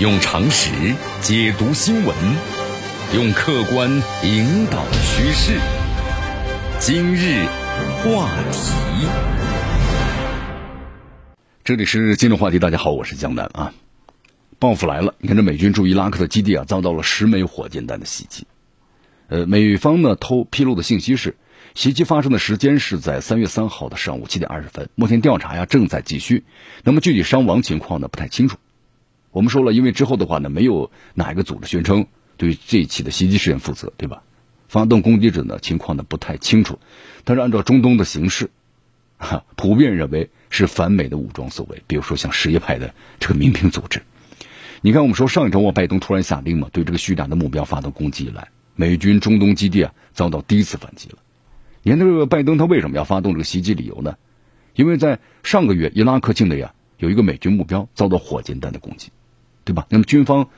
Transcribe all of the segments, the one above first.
用常识解读新闻，用客观引导趋势。今日话题，这里是今日话题。大家好，我是江南啊。报复来了！你看，这美军驻伊拉克的基地啊，遭到了十枚火箭弹的袭击。呃，美方呢偷披露的信息是，袭击发生的时间是在三月三号的上午七点二十分。目前调查呀正在继续，那么具体伤亡情况呢不太清楚。我们说了，因为之后的话呢，没有哪一个组织宣称对这一起的袭击事件负责，对吧？发动攻击者呢，情况呢不太清楚。但是按照中东的形势，哈，普遍认为是反美的武装所为，比如说像什叶派的这个民兵组织。你看，我们说上一周末拜登突然下令嘛，对这个叙利亚的目标发动攻击以来，美军中东基地啊遭到第一次反击了。你看这个拜登他为什么要发动这个袭击？理由呢？因为在上个月伊拉克境内啊有一个美军目标遭到火箭弹的攻击。对吧？那么军方，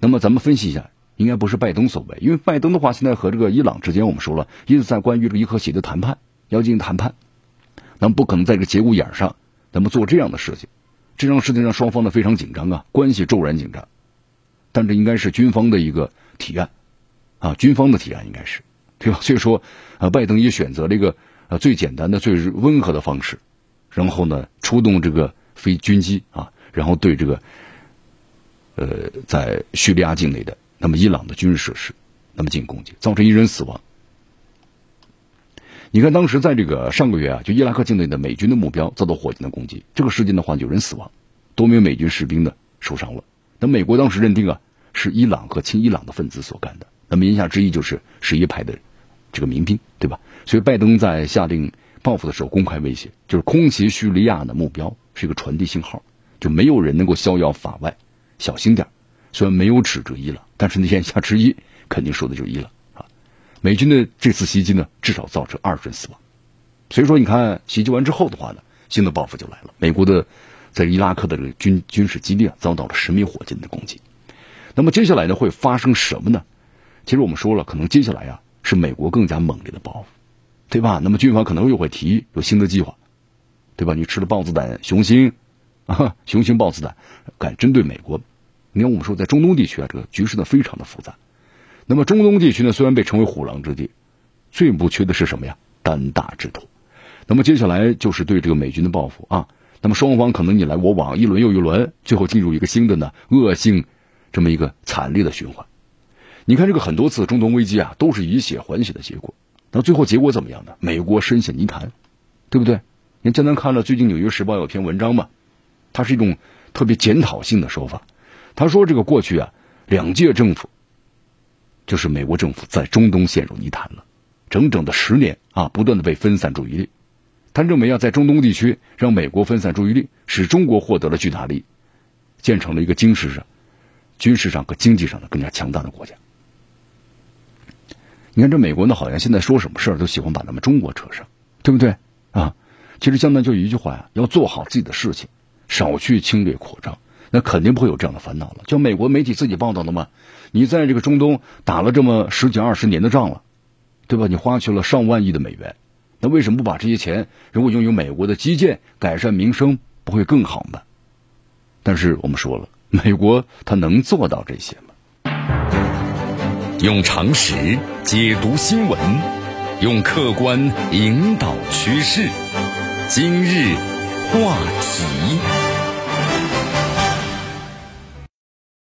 那么咱们分析一下，应该不是拜登所为，因为拜登的话，现在和这个伊朗之间，我们说了，一直在关于这个伊核协议的谈判，要进行谈判，那么不可能在这个节骨眼上，那么做这样的事情，这样事情让双方呢非常紧张啊，关系骤然紧张。但这应该是军方的一个提案，啊，军方的提案应该是，对吧？所以说，呃，拜登也选择了一个呃最简单的、最温和的方式，然后呢，出动这个飞军机啊，然后对这个。呃，在叙利亚境内的那么伊朗的军事设施，那么进行攻击，造成一人死亡。你看，当时在这个上个月啊，就伊拉克境内的美军的目标遭到火箭的攻击，这个事件的话，有人死亡，多名美军士兵呢受伤了。那美国当时认定啊，是伊朗和亲伊朗的分子所干的。那么言下之意就是什叶派的这个民兵，对吧？所以拜登在下令报复的时候，公开威胁，就是空袭叙利亚的目标是一个传递信号，就没有人能够逍遥法外。小心点虽然没有指责伊朗，但是那言下之意肯定说的就是伊朗啊。美军的这次袭击呢，至少造成二十人死亡。所以说，你看袭击完之后的话呢，新的报复就来了。美国的在伊拉克的这个军军事基地啊，遭到了十米火箭的攻击。那么接下来呢，会发生什么呢？其实我们说了，可能接下来啊，是美国更加猛烈的报复，对吧？那么军方可能又会提有新的计划，对吧？你吃了豹子胆，雄心啊，雄心豹子胆，敢针对美国。你看，我们说在中东地区啊，这个局势呢非常的复杂。那么中东地区呢，虽然被称为虎狼之地，最不缺的是什么呀？胆大之徒。那么接下来就是对这个美军的报复啊。那么双方可能你来我往，一轮又一轮，最后进入一个新的呢恶性这么一个惨烈的循环。你看这个很多次中东危机啊，都是以血还血的结果。那最后结果怎么样呢？美国深陷泥潭，对不对？你简单看了最近《纽约时报》有篇文章嘛，它是一种特别检讨性的说法。他说：“这个过去啊，两届政府，就是美国政府在中东陷入泥潭了，整整的十年啊，不断的被分散注意力。他认为啊，在中东地区让美国分散注意力，使中国获得了巨大利益，建成了一个军事上、军事上和经济上的更加强大的国家。你看，这美国呢，好像现在说什么事儿都喜欢把咱们中国扯上，对不对啊？其实相当就一句话呀，要做好自己的事情，少去侵略扩张。”那肯定不会有这样的烦恼了。就美国媒体自己报道的嘛，你在这个中东打了这么十几二十年的仗了，对吧？你花去了上万亿的美元，那为什么不把这些钱如果用于美国的基建改善民生，不会更好吗？但是我们说了，美国他能做到这些吗？用常识解读新闻，用客观引导趋势。今日话题。